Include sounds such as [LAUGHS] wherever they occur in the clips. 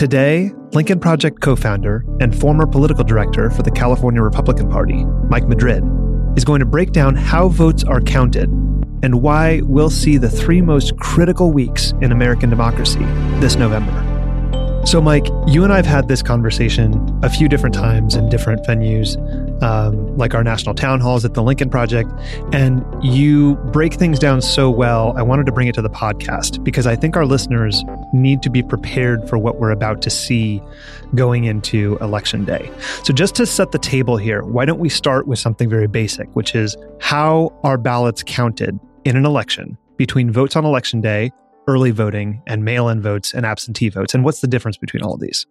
Today, Lincoln Project co founder and former political director for the California Republican Party, Mike Madrid, is going to break down how votes are counted and why we'll see the three most critical weeks in American democracy this November. So, Mike, you and I have had this conversation a few different times in different venues, um, like our national town halls at the Lincoln Project, and you break things down so well. I wanted to bring it to the podcast because I think our listeners need to be prepared for what we're about to see going into Election Day. So, just to set the table here, why don't we start with something very basic, which is how are ballots counted in an election between votes on Election Day early voting and mail in votes and absentee votes? And what's the difference between all of these?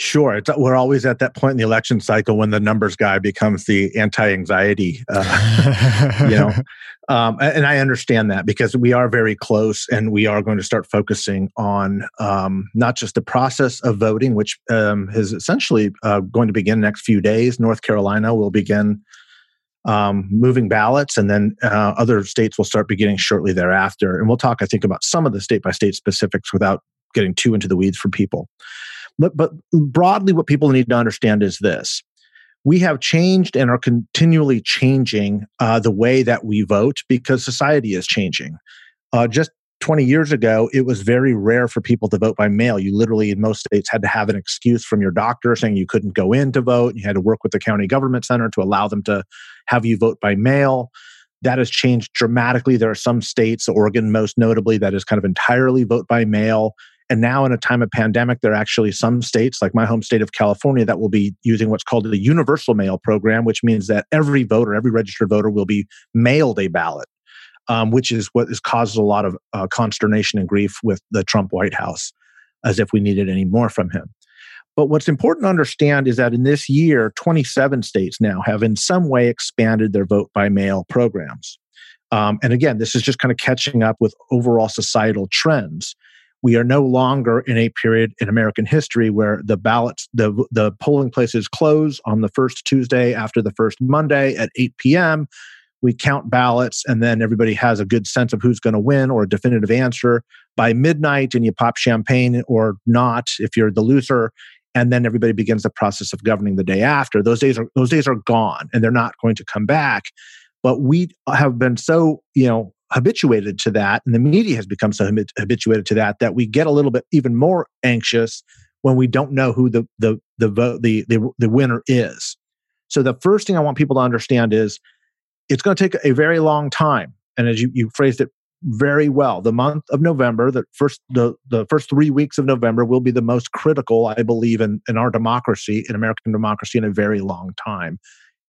Sure. It's, we're always at that point in the election cycle when the numbers guy becomes the anti-anxiety, uh, [LAUGHS] you know. Um, and I understand that because we are very close, and we are going to start focusing on um, not just the process of voting, which um, is essentially uh, going to begin next few days. North Carolina will begin um, moving ballots, and then uh, other states will start beginning shortly thereafter. And we'll talk, I think, about some of the state by state specifics without getting too into the weeds for people. But, but broadly, what people need to understand is this we have changed and are continually changing uh, the way that we vote because society is changing. Uh, just 20 years ago, it was very rare for people to vote by mail. You literally, in most states, had to have an excuse from your doctor saying you couldn't go in to vote. You had to work with the county government center to allow them to have you vote by mail. That has changed dramatically. There are some states, Oregon most notably, that is kind of entirely vote by mail. And now, in a time of pandemic, there are actually some states, like my home state of California, that will be using what's called the universal mail program, which means that every voter, every registered voter, will be mailed a ballot um, which is what has caused a lot of uh, consternation and grief with the Trump White House, as if we needed any more from him. But what's important to understand is that in this year, 27 states now have in some way expanded their vote by mail programs. Um, and again, this is just kind of catching up with overall societal trends. We are no longer in a period in American history where the ballots, the, the polling places close on the first Tuesday after the first Monday at 8 p.m we count ballots and then everybody has a good sense of who's going to win or a definitive answer by midnight and you pop champagne or not if you're the loser and then everybody begins the process of governing the day after. Those days are those days are gone and they're not going to come back. But we have been so you know habituated to that and the media has become so habituated to that that we get a little bit even more anxious when we don't know who the the the vote the the, the winner is so the first thing i want people to understand is it's going to take a very long time. And as you, you phrased it very well, the month of November, the first the, the first three weeks of November will be the most critical, I believe, in, in our democracy, in American democracy, in a very long time.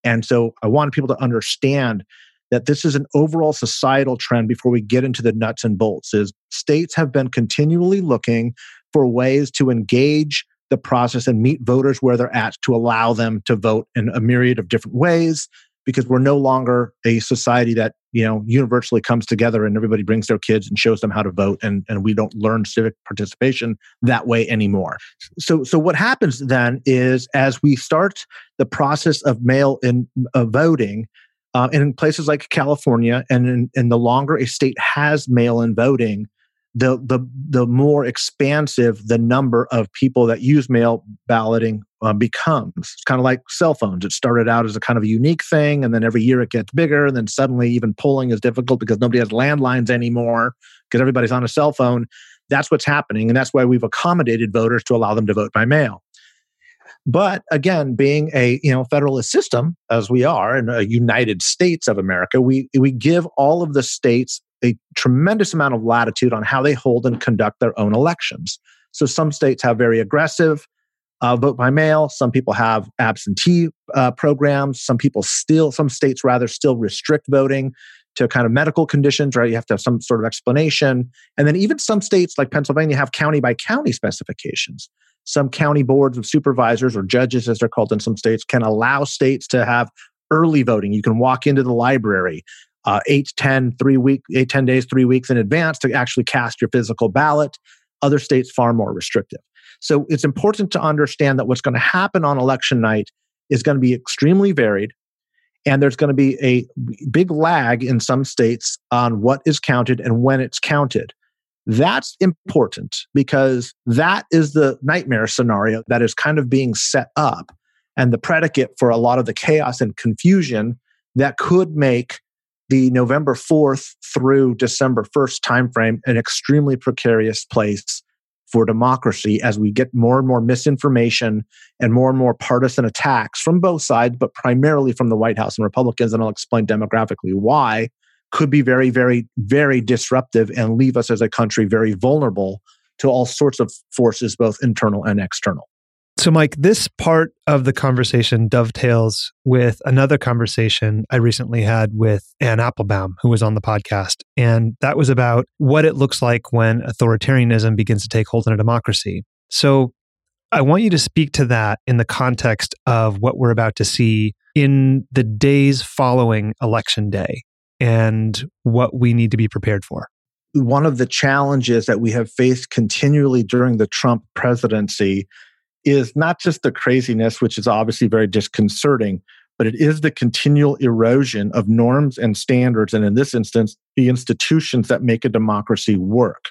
And so I want people to understand that this is an overall societal trend before we get into the nuts and bolts is states have been continually looking for ways to engage the process and meet voters where they're at to allow them to vote in a myriad of different ways because we're no longer a society that you know universally comes together and everybody brings their kids and shows them how to vote and, and we don't learn civic participation that way anymore. So so what happens then is as we start the process of mail in uh, voting uh, in places like california and in, and the longer a state has mail in voting the the the more expansive the number of people that use mail balloting uh, becomes. It's kind of like cell phones. It started out as a kind of a unique thing, and then every year it gets bigger, and then suddenly even polling is difficult because nobody has landlines anymore because everybody's on a cell phone. That's what's happening, and that's why we've accommodated voters to allow them to vote by mail. But again, being a you know federalist system as we are in a United States of America, we we give all of the states a tremendous amount of latitude on how they hold and conduct their own elections. So some states have very aggressive uh, vote by mail. Some people have absentee uh, programs. Some people still, some states rather still restrict voting to kind of medical conditions, right? You have to have some sort of explanation. And then even some states like Pennsylvania have county by county specifications. Some county boards of supervisors or judges, as they're called in some states, can allow states to have early voting. You can walk into the library uh, eight, 10, three week, eight, 10 days, three weeks in advance to actually cast your physical ballot. Other states far more restrictive. So it's important to understand that what's going to happen on election night is going to be extremely varied. And there's going to be a big lag in some states on what is counted and when it's counted. That's important because that is the nightmare scenario that is kind of being set up and the predicate for a lot of the chaos and confusion that could make the November 4th through December 1st timeframe an extremely precarious place for democracy as we get more and more misinformation and more and more partisan attacks from both sides, but primarily from the White House and Republicans. And I'll explain demographically why could be very, very, very disruptive and leave us as a country very vulnerable to all sorts of forces, both internal and external. So, Mike, this part of the conversation dovetails with another conversation I recently had with Anne Applebaum, who was on the podcast. And that was about what it looks like when authoritarianism begins to take hold in a democracy. So, I want you to speak to that in the context of what we're about to see in the days following Election Day and what we need to be prepared for. One of the challenges that we have faced continually during the Trump presidency is not just the craziness, which is obviously very disconcerting, but it is the continual erosion of norms and standards. And in this instance, the institutions that make a democracy work.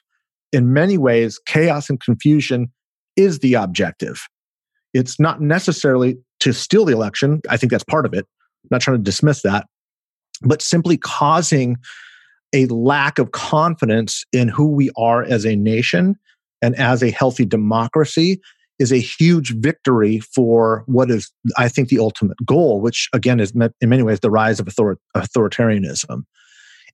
In many ways, chaos and confusion is the objective. It's not necessarily to steal the election. I think that's part of it. I'm not trying to dismiss that, but simply causing a lack of confidence in who we are as a nation and as a healthy democracy is a huge victory for what is, I think, the ultimate goal, which again is in many ways the rise of author- authoritarianism.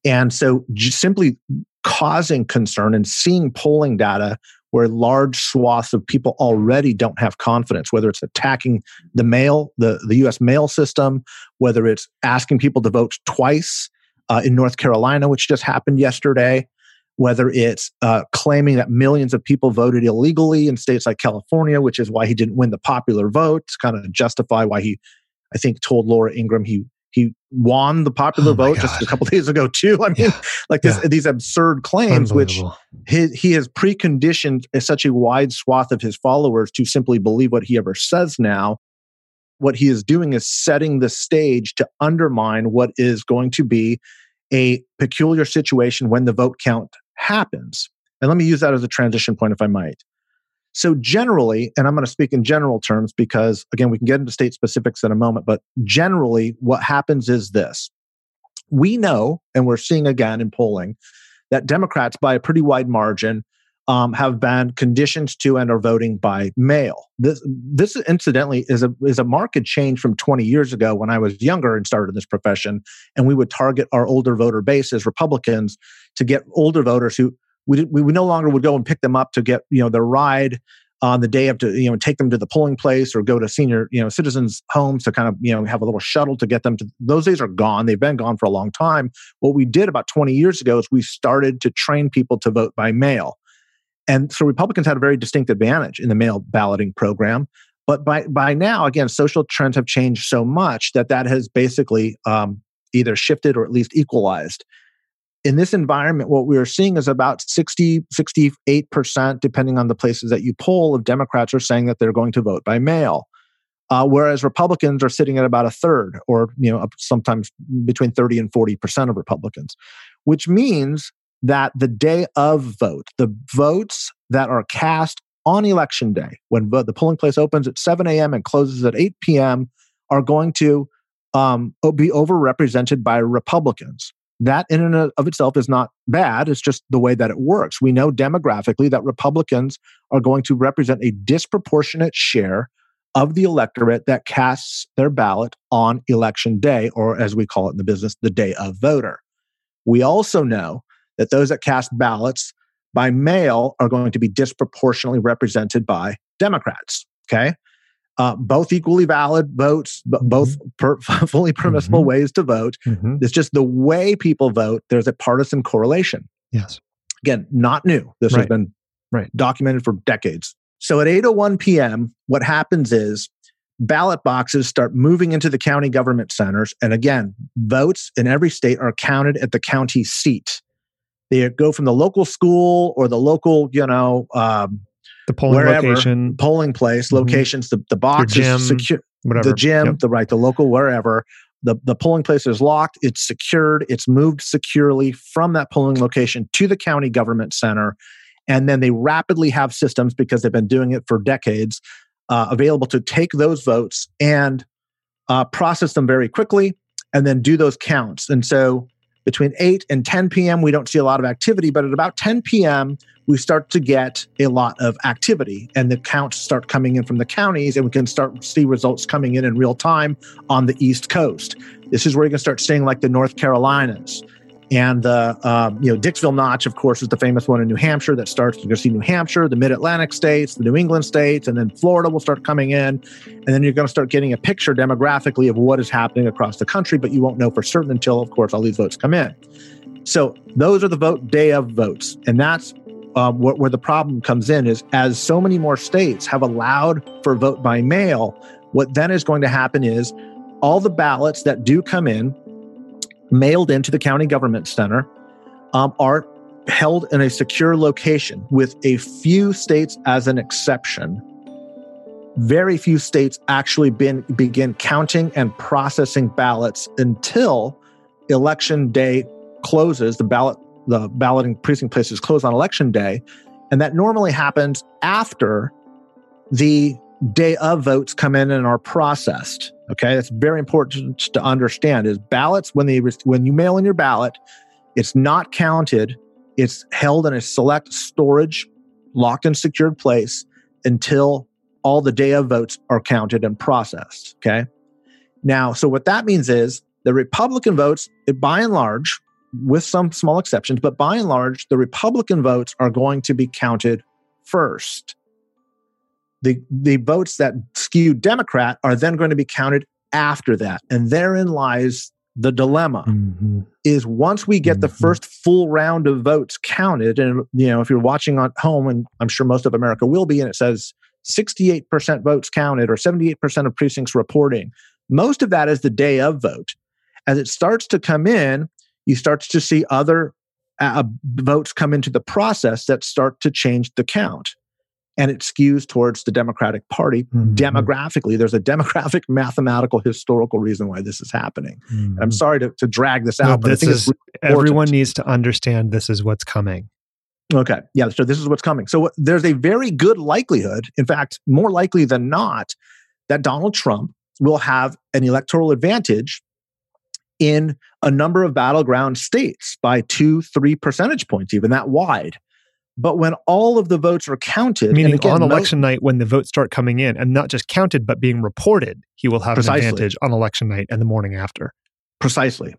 And so simply causing concern and seeing polling data where large swaths of people already don't have confidence, whether it's attacking the mail, the, the US mail system, whether it's asking people to vote twice uh, in North Carolina, which just happened yesterday, whether it's uh, claiming that millions of people voted illegally in states like California, which is why he didn't win the popular vote, to kind of justify why he, I think, told Laura Ingraham he he won the popular oh vote just a couple [LAUGHS] days ago too. I mean, yeah. like this, yeah. these absurd claims, which he, he has preconditioned such a wide swath of his followers to simply believe what he ever says now. What he is doing is setting the stage to undermine what is going to be a peculiar situation when the vote count happens. And let me use that as a transition point, if I might. So, generally, and I'm going to speak in general terms because, again, we can get into state specifics in a moment, but generally, what happens is this. We know, and we're seeing again in polling, that Democrats, by a pretty wide margin, um, have been conditioned to and are voting by mail. This, this incidentally is a is a marked change from 20 years ago when I was younger and started in this profession, and we would target our older voter base as Republicans to get older voters who we, we, no longer would go and pick them up to get you know their ride on the day of to you know take them to the polling place or go to senior you know citizens homes to kind of you know have a little shuttle to get them to those days are gone. They've been gone for a long time. What we did about 20 years ago is we started to train people to vote by mail. And so republicans had a very distinct advantage in the mail balloting program. But by by now again social trends have changed so much that that has basically um, either shifted or at least equalized in this environment, what we are seeing is about 60, 68%, depending on the places that you poll, of Democrats are saying that they're going to vote by mail. Uh, whereas Republicans are sitting at about a third, or you know, sometimes between 30 and 40% of Republicans, which means that the day of vote, the votes that are cast on election day, when the polling place opens at 7 a.m. and closes at 8 p.m., are going to um, be overrepresented by Republicans that in and of itself is not bad. It's just the way that it works. We know demographically that Republicans are going to represent a disproportionate share of the electorate that casts their ballot on election day, or as we call it in the business, the day of voter. We also know that those that cast ballots by mail are going to be disproportionately represented by Democrats. Okay uh, both equally valid votes, mm-hmm. both per, [LAUGHS] fully permissible mm-hmm. ways to vote. Mm-hmm. It's just the way people vote. There's a partisan correlation. Yes. Again, not new. This right. has been right. documented for decades. So at 8:01 p.m., what happens is ballot boxes start moving into the county government centers. And again, votes in every state are counted at the county seat. They go from the local school or the local, you know, um, the polling wherever, location, polling place, Mhm. locations, the, the box gym, is secure, whatever. the gym, Yep. the right, the local, wherever. The, the polling place is locked, it's secured, it's moved securely from that polling location to the county government center. And then they rapidly have systems because they've been doing it for decades uh, available to take those votes and uh, process them very quickly and then do those counts. And so between 8 and 10 p.m., we don't see a lot of activity, but at about 10 p.m., we start to get a lot of activity and the counts start coming in from the counties and we can start see results coming in in real time on the East Coast. This is where you can start seeing like the North Carolinas. And the um, you know Dixville Notch, of course, is the famous one in New Hampshire that starts. You're going to see New Hampshire, the Mid Atlantic states, the New England states, and then Florida will start coming in, and then you're going to start getting a picture demographically of what is happening across the country. But you won't know for certain until, of course, all these votes come in. So those are the vote day of votes, and that's um, where, where the problem comes in. Is as so many more states have allowed for vote by mail, what then is going to happen is all the ballots that do come in mailed into the county government center um, are held in a secure location with a few states as an exception. Very few states actually been, begin counting and processing ballots until election day closes the ballot the balloting precinct places close on election day. And that normally happens after the day of votes come in and are processed okay? That's very important to understand is ballots when they when you mail in your ballot it's not counted. It's held in a select storage locked and secured place until all the day of votes are counted and processed okay? Now so what that means is the republican votes by and large with some small exceptions but by and large the republican votes are going to be counted first the the votes that skew Democrat are then going to be counted after that, and therein lies the dilemma. Mhm. Is once we get the Mhm. first full round of votes counted, and you know if you're watching at home, and I'm sure most of America will be, and it says 68% votes counted or 78% of precincts reporting, most of that is the day of vote. As it starts to come in, you start to see other uh, votes come into the process that start to change the count and it skews towards the Democratic Party Mhm. demographically. There's a demographic, [LAUGHS] mathematical, historical reason why this is happening. Mhm. I'm sorry to, to drag this No, out, but I this think is it's really everyone needs to understand this is what's coming. Okay. Yeah. So this is what's coming. So there's a very good likelihood, in fact, more likely than not, that Donald Trump will have an electoral advantage in a number of battleground states by two, three percentage points, even that wide. But when all of the votes are counted, and Meaning again, on election night when the votes start coming in and not just counted but being reported, he will have Precisely. an advantage on election night and the morning after. precisely.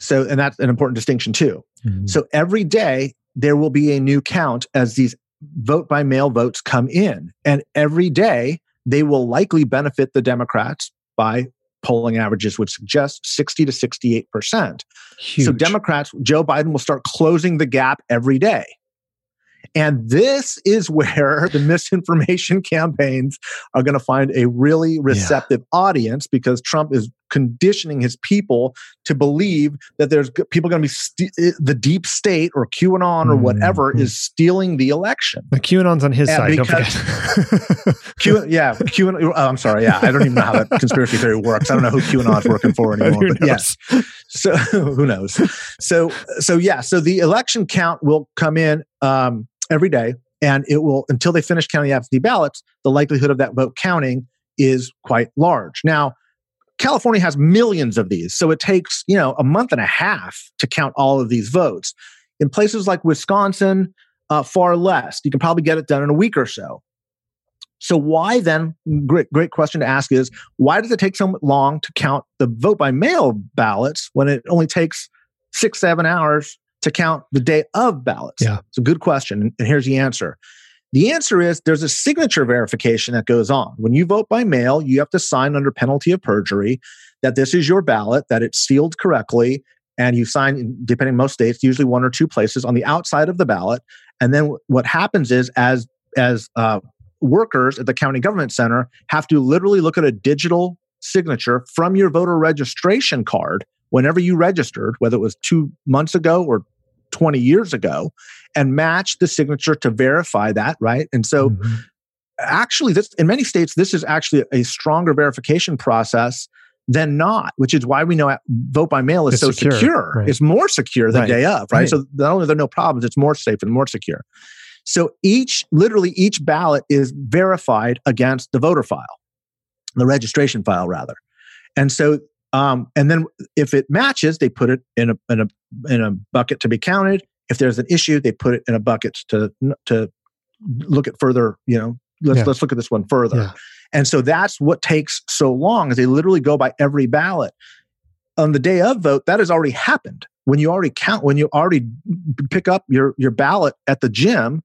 So, and that's an important distinction too. Mhm. So every day there will be a new count as these vote by mail votes come in. And every day they will likely benefit the Democrats by polling averages would suggest 60 to 68%. So Democrats, Joe Biden will start closing the gap every day. And this is where [LAUGHS] the misinformation [LAUGHS] campaigns are going to find a really receptive audience because Trump is conditioning his people to believe that there's people going to be st- the deep state or QAnon or whatever Mhm. is stealing the election. The QAnon's on his Yeah, side. Don't forget. [LAUGHS] Q, yeah, QAnon. Oh, I'm sorry. Yeah, I don't even know how that conspiracy theory works. I don't know who QAnon's working for anymore. But yes, knows? so who knows so so yeah so the election count will come in um, every day and it will until they finish counting the absentee ballots the likelihood of that vote counting is quite large. Now california has millions of these so it takes you know a month and a half to count all of these votes. In places like wisconsin uh, far less. You can probably get it done in a week or so. So why then great great question to ask is why does it take so long to count the vote by mail ballots when it only takes six seven hours to count the day of ballots? Yeah. it's a good question and here's the answer. The answer is there's a signature verification that goes on. When you vote by mail you have to sign under penalty of perjury that this is your ballot that it's sealed correctly and you sign depending on most states usually one or two places on the outside of the ballot. And then what happens is as as uh, workers at the county government center have to literally look at a digital signature from your voter registration card whenever you registered, whether it was two months ago or 20 years ago, and match the signature to verify that, right? And so, mm-hmm. actually, this in many states, this is actually a stronger verification process than not, which is why we know vote by mail is it's so secure. secure. Right. It's more secure the right. day of, right? right? So not only are there no problems, it's more safe and more secure. So each, literally each ballot is verified against the voter file, the registration file rather. And so, um, and then if it matches, they put it in a, in a, in a bucket to be counted. If there's an issue, they put it in a bucket to, to look at further, you know, let's, yeah. let's look at this one further. Yeah. And so that's what takes so long is they literally go by every ballot. On the day of vote, that has already happened. When you already count, when you already pick up your, your ballot at the gym,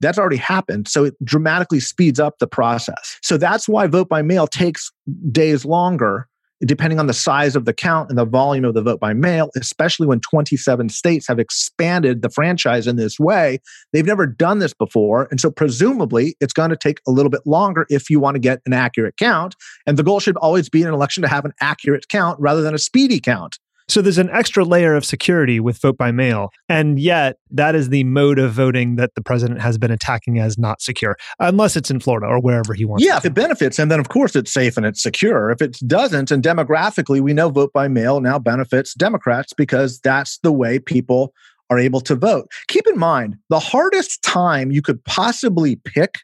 that's already happened. So it dramatically speeds up the process. So that's why vote by mail takes days longer depending on the size of the count and the volume of the vote by mail, especially when 27 states have expanded the franchise in this way. They've never done this before. And so, presumably, it's going to take a little bit longer if you want to get an accurate count. And the goal should always be in an election to have an accurate count rather than a speedy count. So there's an extra layer of security with vote by mail. And yet, that is the mode of voting that the president has been attacking as not secure, unless it's in Florida or wherever he wants. Yeah, if it benefits him, then of course it's safe and it's secure. If it doesn't, and demographically, we know vote by mail now benefits Democrats because that's the way people are able to vote. Keep in mind, the hardest time you could possibly pick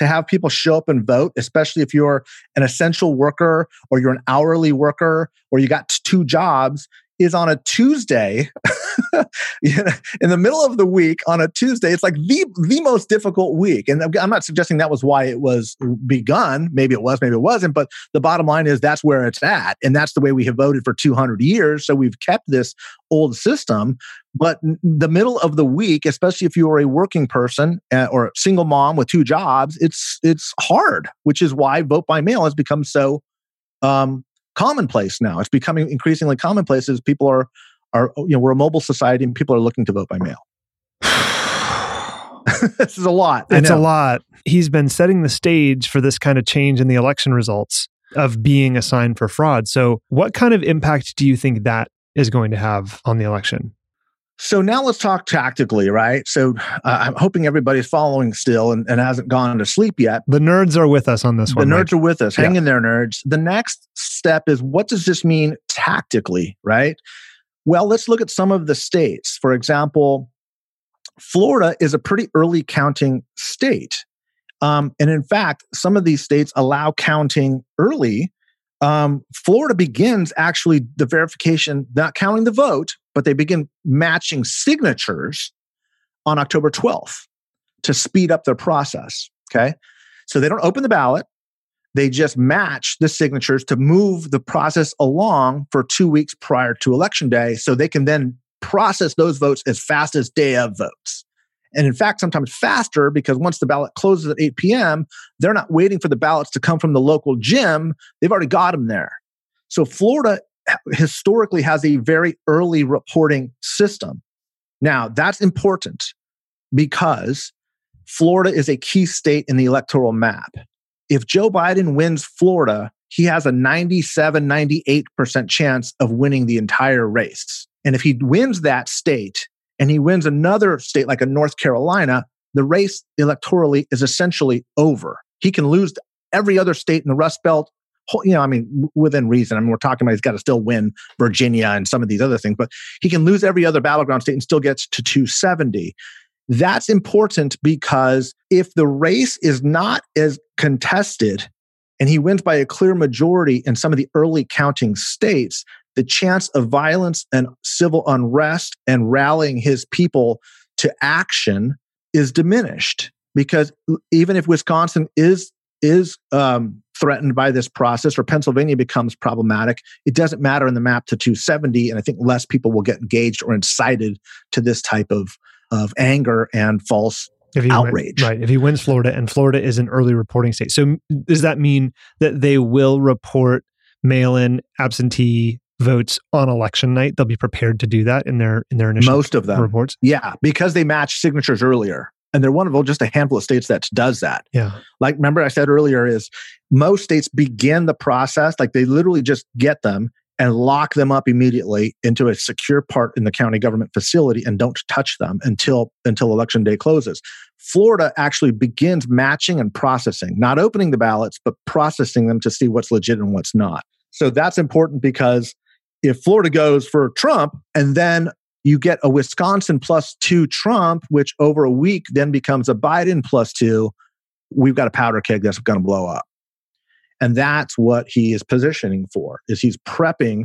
to have people show up and vote, especially if you're an essential worker or you're an hourly worker or you got two jobs, is on a Tuesday, [LAUGHS] [LAUGHS] in the middle of the week on a Tuesday. It's like the the most difficult week, and I'm not suggesting that was why it was begun. Maybe it was, maybe it wasn't. But the bottom line is that's where it's at, and that's the way we have voted for 200 years. So we've kept this old system. But the middle of the week, especially if you are a working person uh, or a single mom with two jobs, it's it's hard. Which is why vote by mail has become so um, commonplace now. It's becoming increasingly commonplace as people are are you know we're a mobile society and people are looking to vote by mail. [SIGHS] [LAUGHS] this is a lot. It's a lot. He's been setting the stage for this kind of change in the election results of being a sign for fraud. So, what kind of impact do you think that is going to have on the election? So now let's talk tactically, right? So uh, I'm hoping everybody's following still and, and, hasn't gone to sleep yet. The nerds are with us on this one. The nerds are with us. Hang yeah. in there, nerds. The next step is what does this mean tactically, right? Well, let's look at some of the states. For example, Florida is a pretty early counting state. Um, and in fact, some of these states allow counting early um, Florida begins actually the verification, not counting the vote, but they begin matching signatures on October 12th to speed up their process. Okay. So they don't open the ballot. They just match the signatures to move the process along for two weeks prior to election day so they can then process those votes as fast as day of votes and in fact, sometimes faster because once the ballot closes at 8 p.m., they're not waiting for the ballots to come from the local gym. They've already got them there. So Florida historically has a very early reporting system. Now, that's important because Florida is a key state in the electoral map. If Joe Biden wins Florida, he has a 97, 98% chance of winning the entire race. And if he wins that state, and he wins another state like a North Carolina, the race electorally is essentially over. He can lose every other state in the Rust Belt. You know, I mean, within reason. I mean, we're talking about he's got to still win Virginia and some of these other things, but he can lose every other battleground state and still gets to 270. That's important because if the race is not as contested and he wins by a clear majority in some of the early counting states, the chance of violence and civil unrest and rallying his people to action is diminished because even if Wisconsin is is um, threatened by this process or Pennsylvania becomes problematic, it doesn't matter in the map to 270, and I think less people will get engaged or incited to this type of of anger and false if he outrage. Right. If he wins Florida, and Florida is an early reporting state, so does that mean that they will report mail-in absentee votes on election night. They'll be prepared to do that in their in their initial most of them reports. Yeah, because they match signatures earlier. And they're one of just a handful of states that does that. Yeah. Like, remember I said earlier, is most states begin the process, like they literally just get them and lock them up immediately into a secure part in the county government facility and don't touch them until until election day closes. Florida actually begins matching and processing, not opening the ballots, but processing them to see what's legit and what's not. So that's important because if Florida goes for Trump and then you get a Wisconsin plus two Trump, which over a week then becomes a Biden plus two, we've got a powder keg that's going to blow up. And that's what he is positioning for, is he's prepping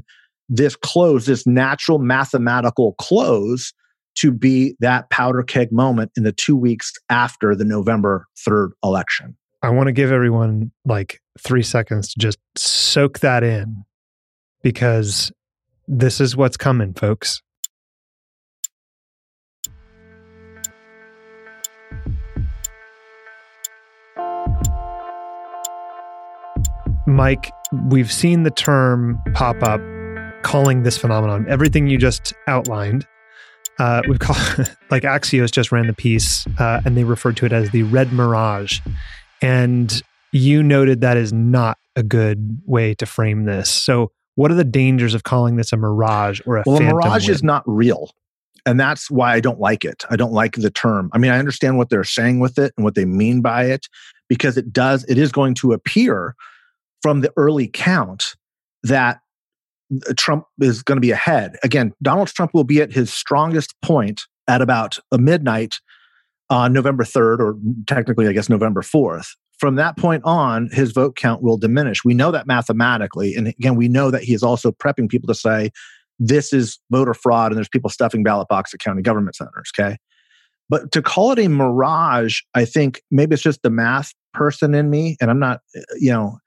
this close, this natural mathematical close to be that powder keg moment in the two weeks after the November 3rd election. I want to give everyone like three seconds to just soak that in because this is what's coming, folks. Mike, we've seen the term pop up calling this phenomenon everything you just outlined. Uh, we've called [LAUGHS] like Axios just ran the piece uh, and they referred to it as the red mirage. And you noted that is not a good way to frame this. So, what are the dangers of calling this a mirage or a well? A mirage is not real, and that's why I don't like it. I don't like the term. I mean, I understand what they're saying with it and what they mean by it, because it does. It is going to appear from the early count that uh, Trump is going to be ahead. Again, Donald Trump will be at his strongest point at about midnight on November 3rd, or technically, I guess, November 4th. From that point on, his vote count will diminish. We know that mathematically. And again, we know that he is also prepping people to say, this is voter fraud and there's people stuffing ballot boxes at county government centers. Okay. But to call it a mirage, I think maybe it's just the math person in me. And I'm not, uh, you know,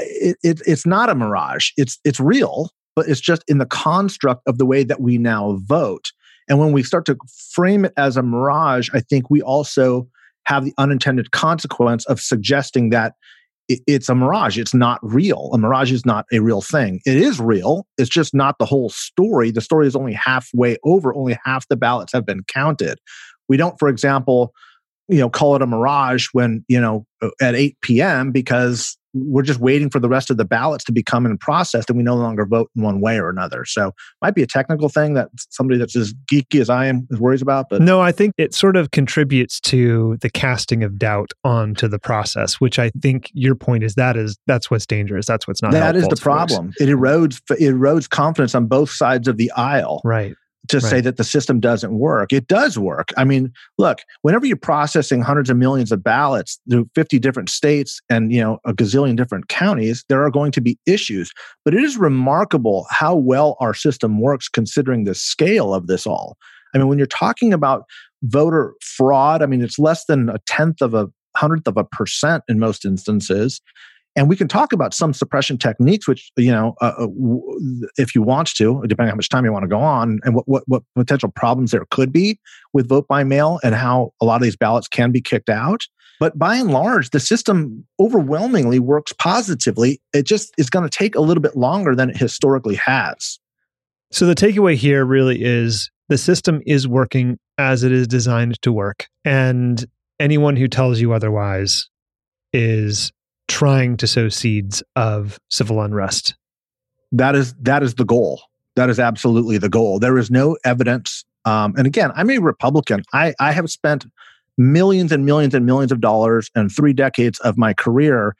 it, it, it's not a mirage. It's it's real, but it's just in the construct of the way that we now vote. And when we start to frame it as a mirage, I think we also have the unintended consequence of suggesting that it's a mirage. It's not real. A mirage is not a real thing. It is real. It's just not the whole story. The story is only halfway over. Only half the ballots have been counted. We don't, for example, you know, call it a mirage when, you know, at 8 p.m. because we're just waiting for the rest of the ballots to become in processed and we no longer vote in one way or another. So might be a technical thing that somebody that's as geeky as I am is worries about. But no, I think it sort of contributes to the casting of doubt onto the process, which I think your point is that is that's what's dangerous. That's what's not. That is the problem. It erodes it erodes confidence on both sides of the aisle. Right to right. say that the system doesn't work. It does work. I mean, look, whenever you're processing hundreds of millions of ballots through 50 different states and, you know, a gazillion different counties, there are going to be issues. But it is remarkable how well our system works considering the scale of this all. I mean, when you're talking about voter fraud, I mean, it's less than a tenth of a hundredth of a percent in most instances. And we can talk about some suppression techniques, which, you know, uh, uh if you want to, depending on how much time you want to go on, and what, what, what potential problems there could be with vote by mail and how a lot of these ballots can be kicked out. But by and large, the system overwhelmingly works positively. It just is going to take a little bit longer than it historically has. So the takeaway here really is the system is working as it is designed to work. And anyone who tells you otherwise is trying to sow seeds of civil unrest. That is that is the goal. That is absolutely the goal. There is no evidence. Um, and again, I'm a Republican. I, I have spent millions and millions and millions of dollars and three decades of my career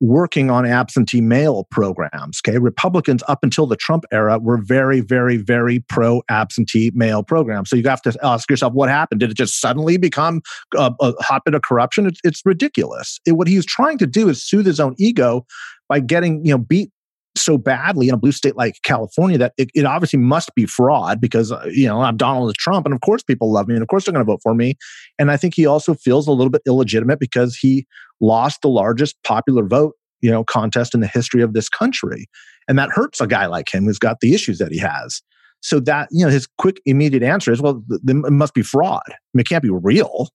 working on absentee mail programs. Okay. Republicans up until the Trump era were very, very, very pro absentee mail programs. So you have to ask yourself, what happened? Did it just suddenly become a, a hotbed of corruption? It's, it's ridiculous. It, what he's trying to do is soothe his own ego by getting, you know, beat so badly in a blue state like California that it, it obviously must be fraud because, uh, you know, I'm Donald Trump and of course people love me and of course they're going to vote for me. And I think he also feels a little bit illegitimate because he lost the largest popular vote, you know, contest in the history of this country. And that hurts a guy like him who's got the issues that he has. So that, you know, his quick immediate answer is, well, th- it must be fraud. I mean, it can't be real.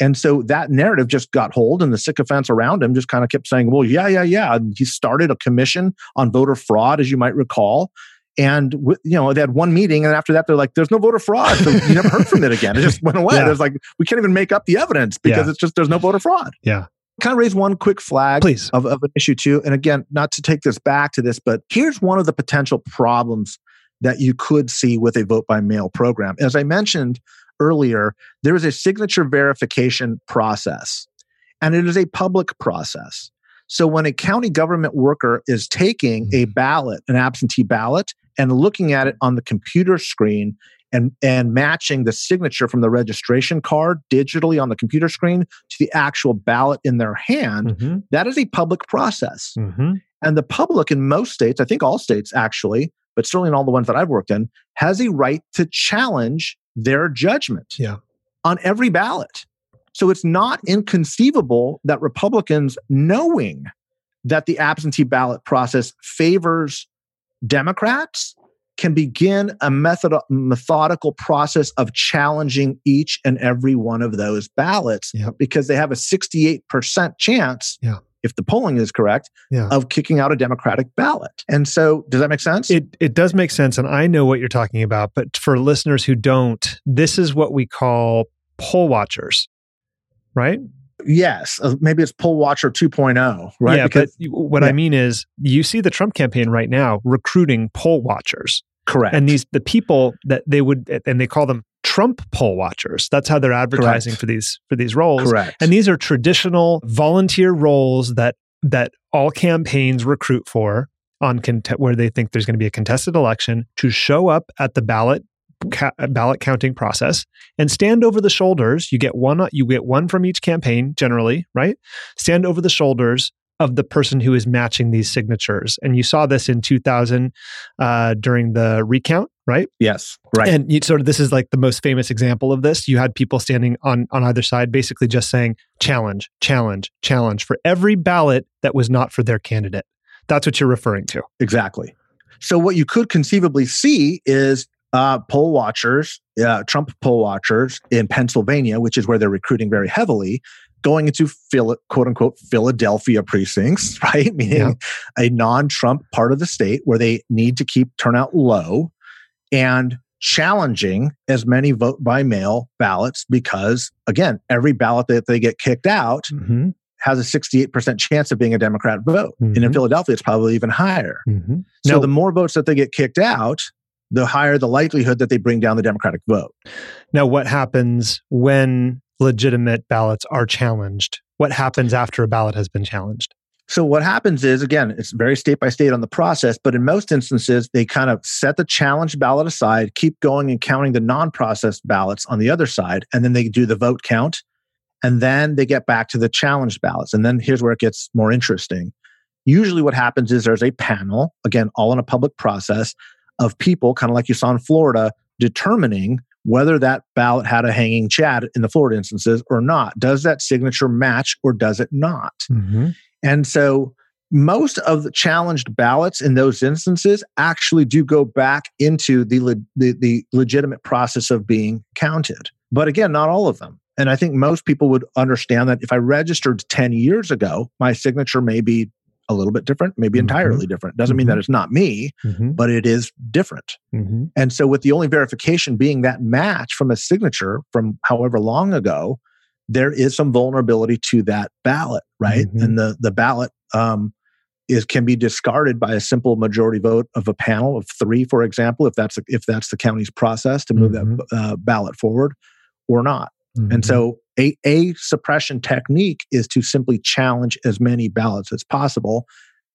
And so that narrative just got hold, and the sycophants around him just kind of kept saying, well, yeah, yeah, yeah. And he started a commission on voter fraud, as you might recall. and you know they had one meeting, and after that they're like, "There's no voter fraud." So you never heard from it again. It just went away. [LAUGHS] Yeah. It was like we can't even make up the evidence because yeah. it's just there's no voter fraud. Yeah. Kind of raise one quick flag, please, of, of an issue too. And again, not to take this back to this, but here's one of the potential problems that you could see with a vote by mail program. As I mentioned earlier, there is a signature verification process, and it is a public process. So when a county government worker is taking a mm-hmm. ballot, an absentee ballot, and looking at it on the computer screen and, and matching the signature from the registration card digitally on the computer screen to the actual ballot in their hand, mm-hmm. that is a public process. Mm-hmm. And the public in most states, I think all states actually, but certainly in all the ones that I've worked in, has a right to challenge their judgment yeah. on every ballot. So it's not inconceivable that Republicans, knowing that the absentee ballot process favors Democrats, can begin a method, methodical process of challenging each and every one of those ballots yep. because they have a 68% chance yeah if the polling is correct, yeah. of kicking out a Democratic ballot. And so, does that make sense? It it does make sense, and I know what you're talking about. But for listeners who don't, this is what we call poll watchers, right? Yes, uh, maybe it's poll watcher 2.0, right? Yeah, because, but what yeah. I mean is, you see the Trump campaign right now recruiting poll watchers. Correct. And these the people that they would and they call them Trump poll watchers. That's how they're advertising Correct. for these for these roles. Correct. And these are traditional volunteer roles that that all campaigns recruit for on cont- where they think there's going to be a contested election to show up at the ballot ca- ballot counting process and stand over the shoulders. You get one you get one from each campaign generally, right? Stand over the shoulders of the person who is matching these signatures. And you saw this in 2000 uh, during the recount, right? Yes, right. And you, sort of this is like the most famous example of this. You had people standing on on either side, basically just saying challenge, challenge, challenge for every ballot that was not for their candidate. That's what you're referring to. Exactly. So what you could conceivably see is uh, poll watchers, uh, Trump poll watchers in Pennsylvania, which is where they're recruiting very heavily, going into Phil, quote unquote Philadelphia precincts, [LAUGHS] right? Meaning yeah. a non Trump part of the state where they need to keep turnout low and challenging as many vote by mail ballots because, again, every ballot that they get kicked out mm-hmm. has a 68% chance of being a Democrat vote. Mm-hmm. And in mm-hmm. Philadelphia, it's probably even higher. Mm-hmm. So now, the more votes that they get kicked out, the higher the likelihood that they bring down the Democratic vote. Now, what happens when legitimate ballots are challenged? What happens after a ballot has been challenged? So what happens is again, it's very state by state on the process, but in most instances, they kind of set the challenge ballot aside, keep going and counting the non-processed ballots on the other side, and then they do the vote count, and then they get back to the challenged ballots. And then here's where it gets more interesting. Usually what happens is there's a panel, again, all in a public process of people, kind of like you saw in Florida, determining whether that ballot had a hanging chad in the Florida instances or not. Does that signature match or does it not? Mm-hmm. And so most of the challenged ballots in those instances actually do go back into the, le- the, the legitimate process of being counted. But again, not all of them. And I think most people would understand that if I registered 10 years ago, my signature may be a little bit different, maybe mm-hmm. entirely different. Doesn't mm-hmm. mean that mm-hmm. it's not me, mm-hmm. but it is different. Mm-hmm. And so, with the only verification being that match from a signature from however long ago, there is some vulnerability to that ballot, right? Mm-hmm. And the the ballot um, is can be discarded by a simple majority vote of a panel of three, for example, if that's if that's the county's process to move that uh, ballot forward, or not. And so a, a suppression technique is to simply challenge as many ballots as possible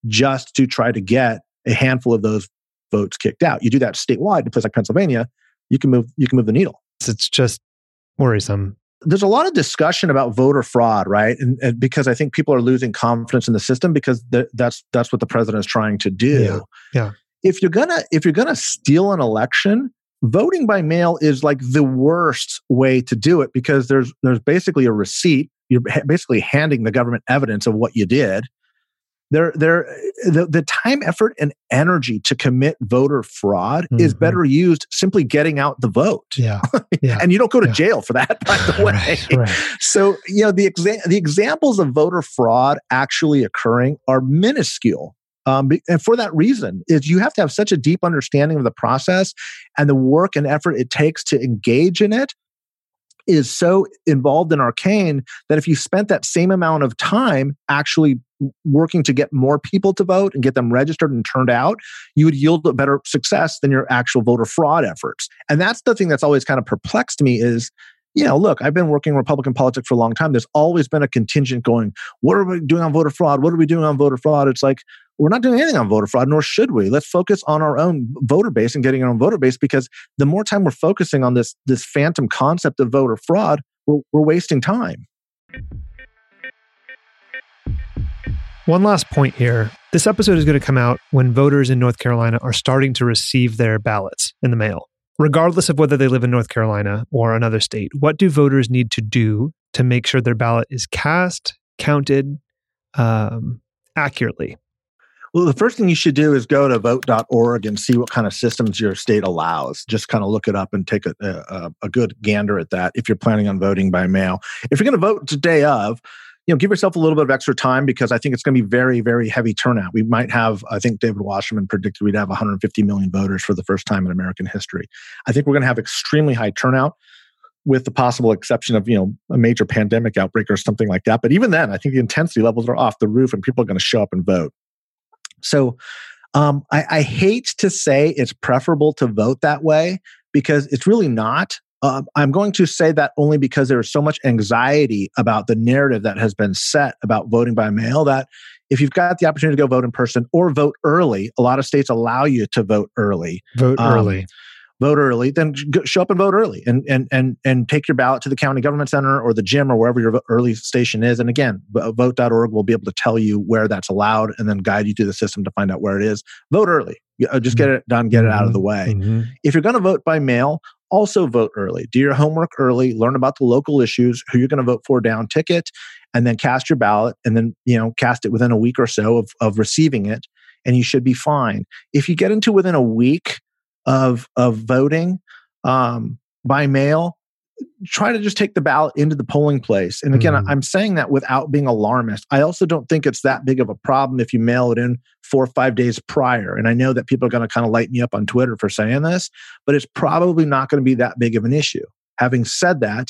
just to try to get a handful of those votes kicked out. You do that statewide in a place like Pennsylvania, you can move you can move the needle. It's just worrisome. There's a lot of discussion about voter fraud, right? And, and because I think people are losing confidence in the system because th- that's that's what the president is trying to do. Yeah. yeah. If you're gonna if you're gonna steal an election, voting by mail is like the worst way to do it because there's there's basically a receipt you're basically handing the government evidence of what you did there there the, the time effort and energy to commit voter fraud mm-hmm. is better used simply getting out the vote yeah, [LAUGHS] yeah. and you don't go to yeah. jail for that by the [LAUGHS] way right, right. so you know the exa- the examples of voter fraud actually occurring are minuscule Um, and for that reason, is you have to have such a deep understanding of the process and the work and effort it takes to engage in it is so involved and arcane that if you spent that same amount of time actually working to get more people to vote and get them registered and turned out, you would yield a better success than your actual voter fraud efforts. And that's the thing that's always kind of perplexed me is you know, look, I've been working Republican politics for a long time. There's always been a contingent going, what are we doing on voter fraud? What are we doing on voter fraud? It's like, we're not doing anything on voter fraud, nor should we. Let's focus on our own voter base and getting our own voter base because the more time we're focusing on this, this phantom concept of voter fraud, we're, we're wasting time. One last point here. This episode is going to come out when voters in North Carolina are starting to receive their ballots in the mail. Regardless of whether they live in North Carolina or another state, what do voters need to do to make sure their ballot is cast, counted um, accurately? Well, the first thing you should do is go to vote.org and see what kind of systems your state allows. Just kind of look it up and take a, a, a good gander at that if you're planning on voting by mail. If you're going to vote today of, you know, give yourself a little bit of extra time because I think it's going to be very, very heavy turnout. We might have, I think David Wasserman predicted we'd have 150 million voters for the first time in American history. I think we're going to have extremely high turnout with the possible exception of you know a major pandemic outbreak or something like that but even then i think the intensity levels are off the roof and people are going to show up and vote so um, I, I, hate to say it's preferable to vote that way because it's really not. Uh, I'm going to say that only because there is so much anxiety about the narrative that has been set about voting by mail that if you've got the opportunity to go vote in person or vote early, a lot of states allow you to vote early. Vote um, early vote early, then show up and vote early and, and, and, and take your ballot to the county government center or the gym or wherever your early station is. And again, vote.org will be able to tell you where that's allowed and then guide you through the system to find out where it is. Vote early. Uh, just get mm-hmm. it done, get it out of the way. Mm-hmm. If you're going to vote by mail, also vote early. Do your homework early, learn about the local issues, who you're going to vote for down ticket, and then cast your ballot and then, you know, cast it within a week or so of, of receiving it and you should be fine. If you get into within a week of of voting um, by mail, try to just take the ballot into the polling place. And again, mm. I'm saying that without being alarmist. I also don't think it's that big of a problem if you mail it in four or five days prior. And I know that people are going to kind of light me up on Twitter for saying this, but it's probably not going to be that big of an issue. Having said that,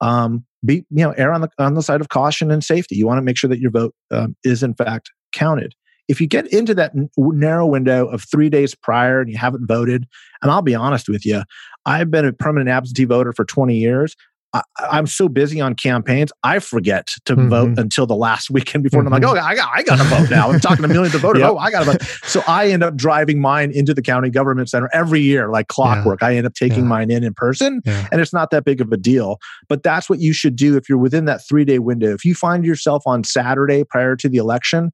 um, be you know err on the on the side of caution and safety. You want to make sure that your vote um, is in fact counted if you get into that narrow window of three days prior and you haven't voted, and I'll be honest with you, I've been a permanent absentee voter for 20 years. I, am so busy on campaigns, I forget to mm-hmm. vote until the last [LAUGHS] weekend before. Mm-hmm. And I'm like, oh, I got, I got to vote now. I'm talking to millions of [LAUGHS] voters. yep. Oh, I got to vote. So I end up driving mine into the county government center every year, like clockwork. Yeah. I end up taking yeah. mine in in person, yeah. and it's not that big of a deal. But that's what you should do if you're within that three day window. If you find yourself on Saturday prior to the election,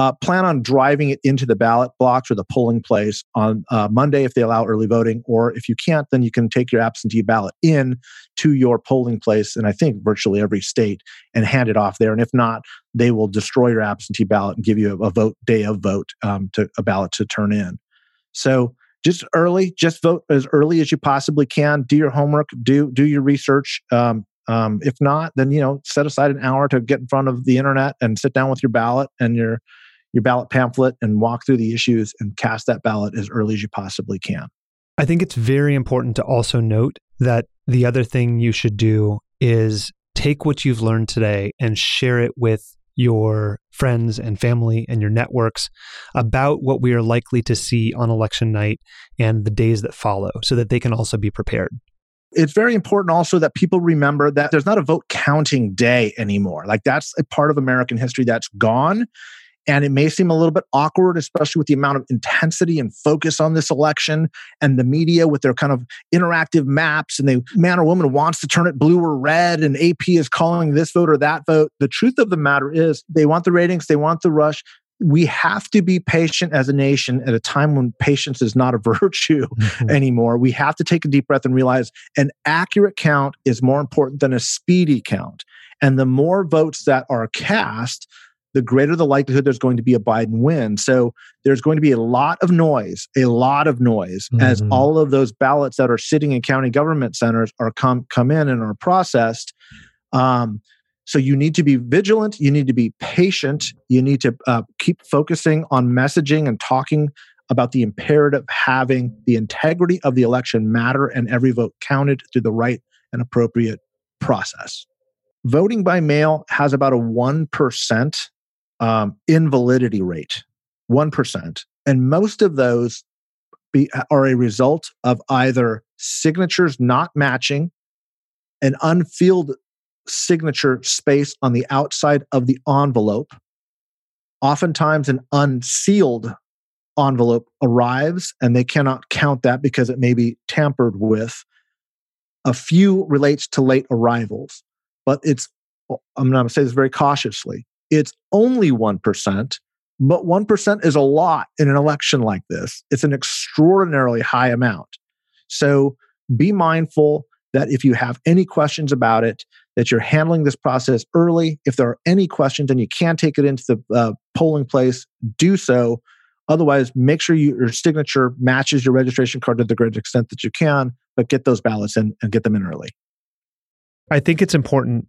uh, plan on driving it into the ballot box or the polling place on uh, Monday if they allow early voting. Or if you can't, then you can take your absentee ballot in to your polling place, and I think virtually every state, and hand it off there. And if not, they will destroy your absentee ballot and give you a, a vote day of vote um, to a ballot to turn in. So just early, just vote as early as you possibly can. Do your homework, do do your research. Um, um, if not, then you know set aside an hour to get in front of the internet and sit down with your ballot and your your ballot pamphlet and walk through the issues and cast that ballot as early as you possibly can. I think it's very important to also note that the other thing you should do is take what you've learned today and share it with your friends and family and your networks about what we are likely to see on election night and the days that follow so that they can also be prepared. It's very important also that people remember that there's not a vote counting day anymore. Like that's a part of American history that's gone. And it may seem a little bit awkward, especially with the amount of intensity and focus on this election and the media with their kind of interactive maps. And the man or woman wants to turn it blue or red, and AP is calling this vote or that vote. The truth of the matter is, they want the ratings, they want the rush. We have to be patient as a nation at a time when patience is not a [LAUGHS] virtue mm-hmm. anymore. We have to take a deep breath and realize an accurate count is more important than a speedy count. And the more votes that are cast, the greater the likelihood there's going to be a Biden win. So there's going to be a lot of noise, a lot of noise mm-hmm. as all of those ballots that are sitting in county government centers are come come in and are processed. Um, So you need to be vigilant. You need to be patient. You need to uh, keep focusing on messaging and talking about the imperative having the integrity of the election matter and every vote counted through the right and appropriate process. Voting by mail has about a 1% um, invalidity rate, 1%. And most of those be, are a result of either signatures not matching, an unfilled signature space on the outside of the envelope, oftentimes an unsealed envelope arrives and they cannot count that because it may be tampered with. A few relates to late arrivals, but it's, I'm going to say this very cautiously, it's only 1%, but 1% is a lot in an election like this. It's an extraordinarily high amount. So be mindful that if you have any questions about it, that you're handling this process early. If there are any questions and you can't take it into the uh, polling place, do so. Otherwise, make sure you, your signature matches your registration card to the greatest extent that you can, but get those ballots in and get them in early. I think it's important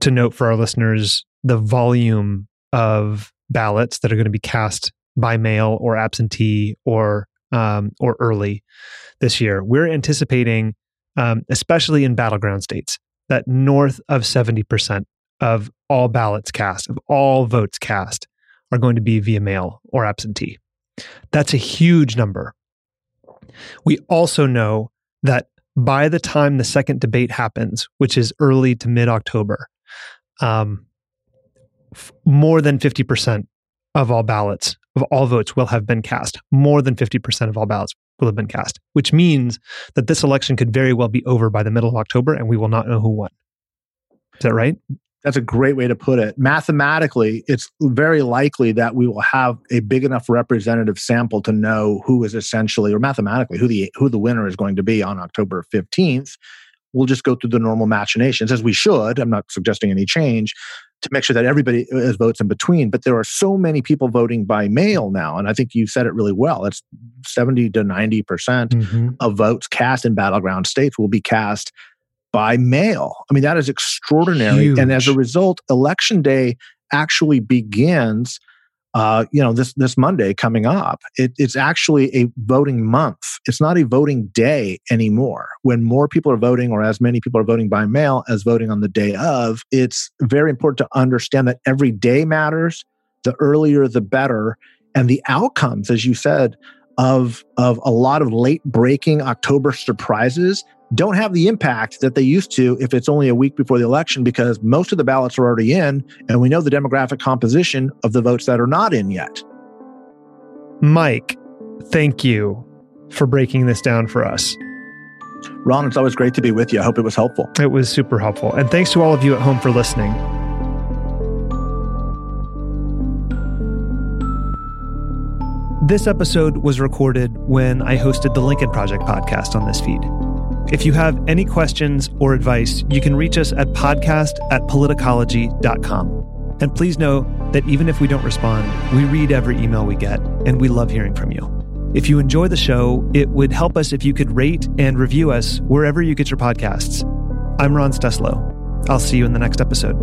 to note for our listeners the volume of ballots that are going to be cast by mail or absentee or um, or early this year. We're anticipating, um, especially in battleground states, that north of seventy percent of all ballots cast, of all votes cast, are going to be via mail or absentee. That's a huge number. We also know that by the time the second debate happens, which is early to mid October, um, f- more than 50% of all ballots, of all votes, will have been cast. More than 50% of all ballots will have been cast, which means that this election could very well be over by the middle of October and we will not know who won. Is that right? That's a great way to put it. Mathematically, it's very likely that we will have a big enough representative sample to know who is essentially, or mathematically, who the who the winner is going to be on October 15th. We'll just go through the normal machinations as we should. I'm not suggesting any change to make sure that everybody has votes in between. But there are so many people voting by mail now, and I think you said it really well. It's 70 to 90 percent mm-hmm. of votes cast in battleground states will be cast by mail. I mean, that is extraordinary. Huge. And as a result, election day actually begins. Uh, you know, this this Monday coming up, it, it's actually a voting month. It's not a voting day anymore. When more people are voting, or as many people are voting by mail as voting on the day of, it's very important to understand that every day matters. The earlier, the better, and the outcomes, as you said, of of a lot of late breaking October surprises don't have the impact that they used to if it's only a week before the election because most of the ballots are already in and we know the demographic composition of the votes that are not in yet. Mike, thank you for breaking this down for us. Ron, it's always great to be with you. I hope it was helpful. It was super helpful. And thanks to all of you at home for listening. This episode was recorded when I hosted the Lincoln Project podcast on this feed. If you have any questions or advice, you can reach us at podcast at politicology.com. And please know that even if we don't respond, we read every email we get and we love hearing from you. If you enjoy the show, it would help us if you could rate and review us wherever you get your podcasts. I'm Ron Steslow. I'll see you in the next episode.